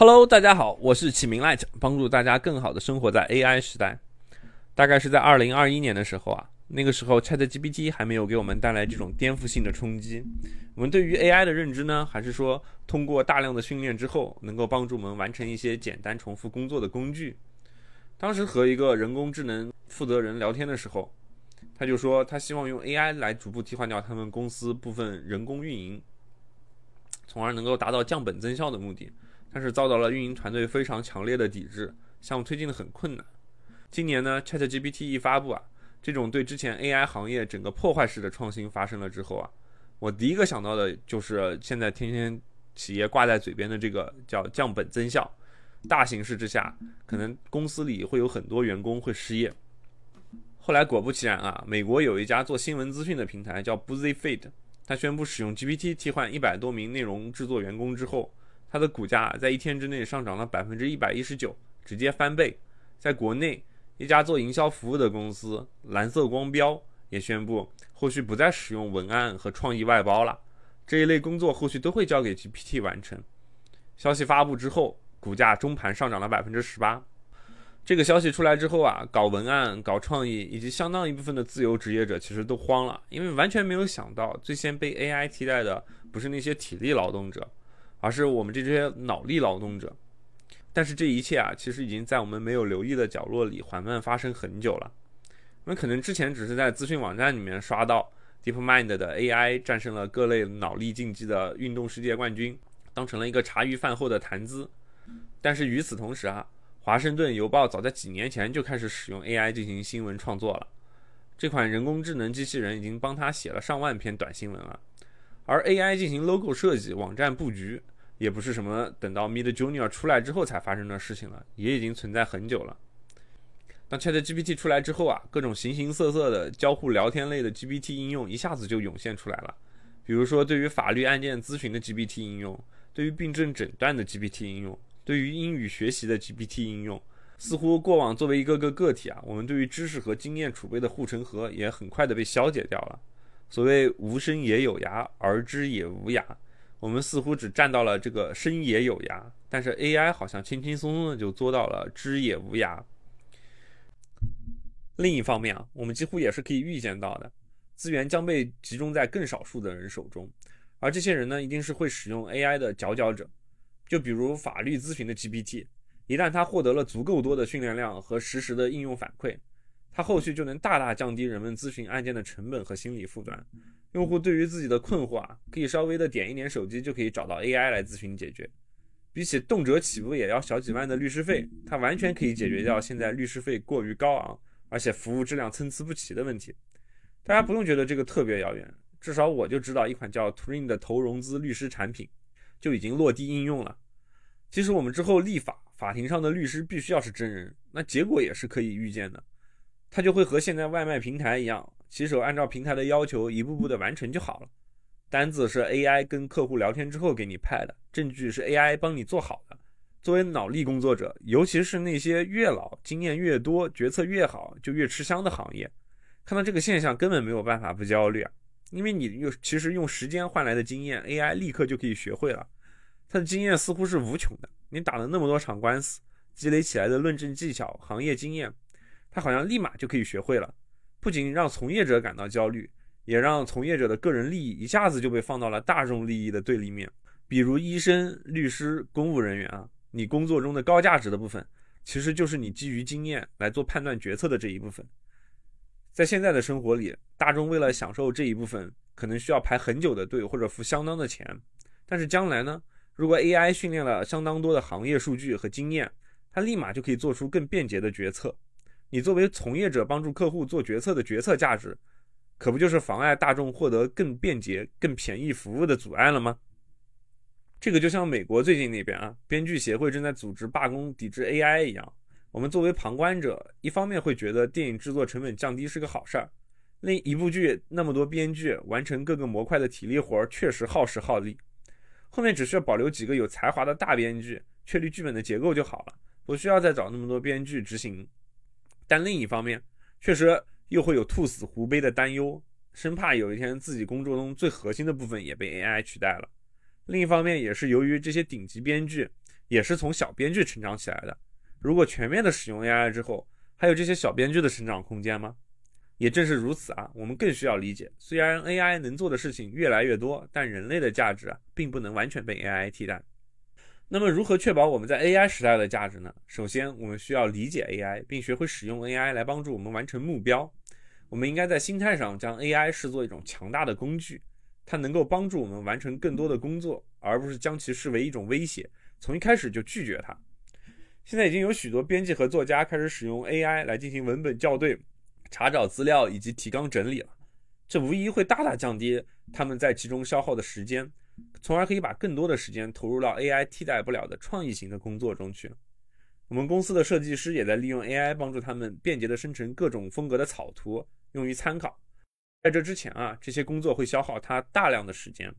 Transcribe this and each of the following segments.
Hello，大家好，我是启明 Light，帮助大家更好的生活在 AI 时代。大概是在二零二一年的时候啊，那个时候 ChatGPT 还没有给我们带来这种颠覆性的冲击。我们对于 AI 的认知呢，还是说通过大量的训练之后，能够帮助我们完成一些简单重复工作的工具。当时和一个人工智能负责人聊天的时候，他就说他希望用 AI 来逐步替换掉他们公司部分人工运营，从而能够达到降本增效的目的。但是遭到了运营团队非常强烈的抵制，项目推进的很困难。今年呢，ChatGPT 一发布啊，这种对之前 AI 行业整个破坏式的创新发生了之后啊，我第一个想到的就是现在天天企业挂在嘴边的这个叫降本增效。大形势之下，可能公司里会有很多员工会失业。后来果不其然啊，美国有一家做新闻资讯的平台叫 BuzzFeed，它宣布使用 GPT 替换一百多名内容制作员工之后。它的股价在一天之内上涨了百分之一百一十九，直接翻倍。在国内，一家做营销服务的公司蓝色光标也宣布，后续不再使用文案和创意外包了，这一类工作后续都会交给 GPT 完成。消息发布之后，股价中盘上涨了百分之十八。这个消息出来之后啊，搞文案、搞创意以及相当一部分的自由职业者其实都慌了，因为完全没有想到，最先被 AI 替代的不是那些体力劳动者。而是我们这些脑力劳动者，但是这一切啊，其实已经在我们没有留意的角落里缓慢发生很久了。我们可能之前只是在资讯网站里面刷到 DeepMind 的 AI 战胜了各类脑力竞技的运动世界冠军，当成了一个茶余饭后的谈资。但是与此同时啊，华盛顿邮报早在几年前就开始使用 AI 进行新闻创作了。这款人工智能机器人已经帮他写了上万篇短新闻了。而 AI 进行 logo 设计、网站布局，也不是什么等到 Mid Junior 出来之后才发生的事情了，也已经存在很久了。当 ChatGPT 出来之后啊，各种形形色色的交互聊天类的 GPT 应用一下子就涌现出来了。比如说，对于法律案件咨询的 GPT 应用，对于病症诊断的 GPT 应用，对于英语学习的 GPT 应用，似乎过往作为一个个个体啊，我们对于知识和经验储备的护城河也很快的被消解掉了。所谓无声也有涯，而知也无涯。我们似乎只占到了这个深也有涯，但是 AI 好像轻轻松松的就做到了知也无涯。另一方面啊，我们几乎也是可以预见到的，资源将被集中在更少数的人手中，而这些人呢，一定是会使用 AI 的佼佼者。就比如法律咨询的 GPT，一旦他获得了足够多的训练量和实时的应用反馈。它后续就能大大降低人们咨询案件的成本和心理负担。用户对于自己的困惑啊，可以稍微的点一点手机就可以找到 AI 来咨询解决。比起动辄起步也要小几万的律师费，它完全可以解决掉现在律师费过于高昂，而且服务质量参差不齐的问题。大家不用觉得这个特别遥远，至少我就知道一款叫 Twin 的投融资律师产品就已经落地应用了。其实我们之后立法，法庭上的律师必须要是真人，那结果也是可以预见的。它就会和现在外卖平台一样，骑手按照平台的要求一步步的完成就好了。单子是 AI 跟客户聊天之后给你派的，证据是 AI 帮你做好的。作为脑力工作者，尤其是那些越老经验越多、决策越好就越吃香的行业，看到这个现象根本没有办法不焦虑啊！因为你用其实用时间换来的经验，AI 立刻就可以学会了。他的经验似乎是无穷的，你打了那么多场官司，积累起来的论证技巧、行业经验。他好像立马就可以学会了，不仅让从业者感到焦虑，也让从业者的个人利益一下子就被放到了大众利益的对立面。比如医生、律师、公务人员啊，你工作中的高价值的部分，其实就是你基于经验来做判断决策的这一部分。在现在的生活里，大众为了享受这一部分，可能需要排很久的队或者付相当的钱。但是将来呢，如果 AI 训练了相当多的行业数据和经验，它立马就可以做出更便捷的决策。你作为从业者帮助客户做决策的决策价值，可不就是妨碍大众获得更便捷、更便宜服务的阻碍了吗？这个就像美国最近那边啊，编剧协会正在组织罢工抵制 AI 一样。我们作为旁观者，一方面会觉得电影制作成本降低是个好事儿，另一部剧那么多编剧完成各个模块的体力活儿确实耗时耗力，后面只需要保留几个有才华的大编剧，确立剧本的结构就好了，不需要再找那么多编剧执行。但另一方面，确实又会有兔死狐悲的担忧，生怕有一天自己工作中最核心的部分也被 AI 取代了。另一方面，也是由于这些顶级编剧也是从小编剧成长起来的。如果全面的使用 AI 之后，还有这些小编剧的成长空间吗？也正是如此啊，我们更需要理解，虽然 AI 能做的事情越来越多，但人类的价值啊，并不能完全被 AI 替代。那么，如何确保我们在 AI 时代的价值呢？首先，我们需要理解 AI，并学会使用 AI 来帮助我们完成目标。我们应该在心态上将 AI 视作一种强大的工具，它能够帮助我们完成更多的工作，而不是将其视为一种威胁，从一开始就拒绝它。现在已经有许多编辑和作家开始使用 AI 来进行文本校对。查找资料以及提纲整理了，这无疑会大大降低他们在其中消耗的时间，从而可以把更多的时间投入到 AI 替代不了的创意型的工作中去。我们公司的设计师也在利用 AI 帮助他们便捷地生成各种风格的草图，用于参考。在这之前啊，这些工作会消耗他大量的时间。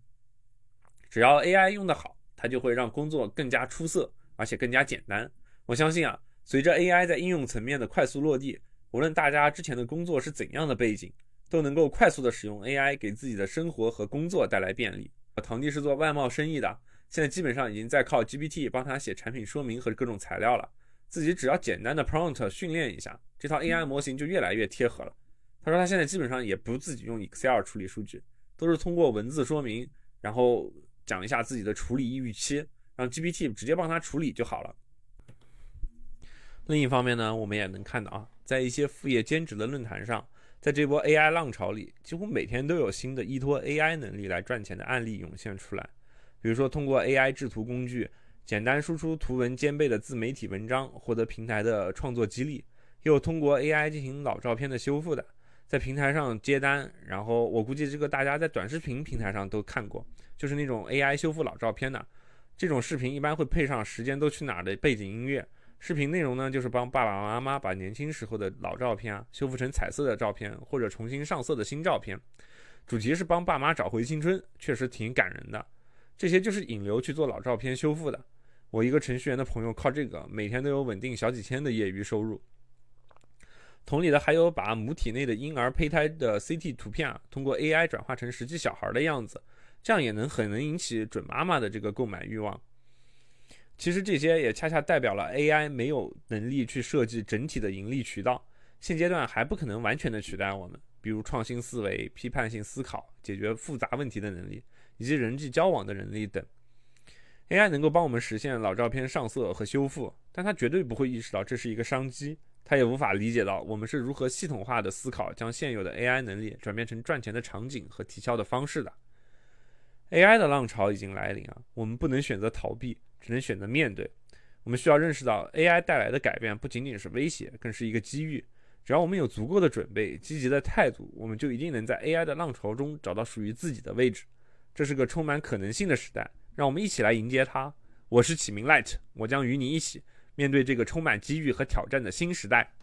只要 AI 用得好，它就会让工作更加出色，而且更加简单。我相信啊，随着 AI 在应用层面的快速落地。无论大家之前的工作是怎样的背景，都能够快速的使用 AI 给自己的生活和工作带来便利。我堂弟是做外贸生意的，现在基本上已经在靠 GPT 帮他写产品说明和各种材料了，自己只要简单的 prompt 训练一下，这套 AI 模型就越来越贴合了。他说他现在基本上也不自己用 Excel 处理数据，都是通过文字说明，然后讲一下自己的处理预期，让 GPT 直接帮他处理就好了。另一方面呢，我们也能看到啊。在一些副业兼职的论坛上，在这波 AI 浪潮里，几乎每天都有新的依托 AI 能力来赚钱的案例涌现出来。比如说，通过 AI 制图工具，简单输出图文兼备的自媒体文章，获得平台的创作激励；又通过 AI 进行老照片的修复的，在平台上接单。然后，我估计这个大家在短视频平台上都看过，就是那种 AI 修复老照片的。这种视频一般会配上《时间都去哪儿》的背景音乐。视频内容呢，就是帮爸爸妈妈把年轻时候的老照片啊修复成彩色的照片，或者重新上色的新照片。主题是帮爸妈找回青春，确实挺感人的。这些就是引流去做老照片修复的。我一个程序员的朋友靠这个每天都有稳定小几千的业余收入。同理的还有把母体内的婴儿胚胎的 CT 图片啊，通过 AI 转化成实际小孩的样子，这样也能很能引起准妈妈的这个购买欲望。其实这些也恰恰代表了 AI 没有能力去设计整体的盈利渠道，现阶段还不可能完全的取代我们，比如创新思维、批判性思考、解决复杂问题的能力，以及人际交往的能力等。AI 能够帮我们实现老照片上色和修复，但它绝对不会意识到这是一个商机，它也无法理解到我们是如何系统化的思考，将现有的 AI 能力转变成赚钱的场景和提效的方式的。AI 的浪潮已经来临啊，我们不能选择逃避。只能选择面对。我们需要认识到，AI 带来的改变不仅仅是威胁，更是一个机遇。只要我们有足够的准备、积极的态度，我们就一定能在 AI 的浪潮中找到属于自己的位置。这是个充满可能性的时代，让我们一起来迎接它。我是启明 Light，我将与你一起面对这个充满机遇和挑战的新时代。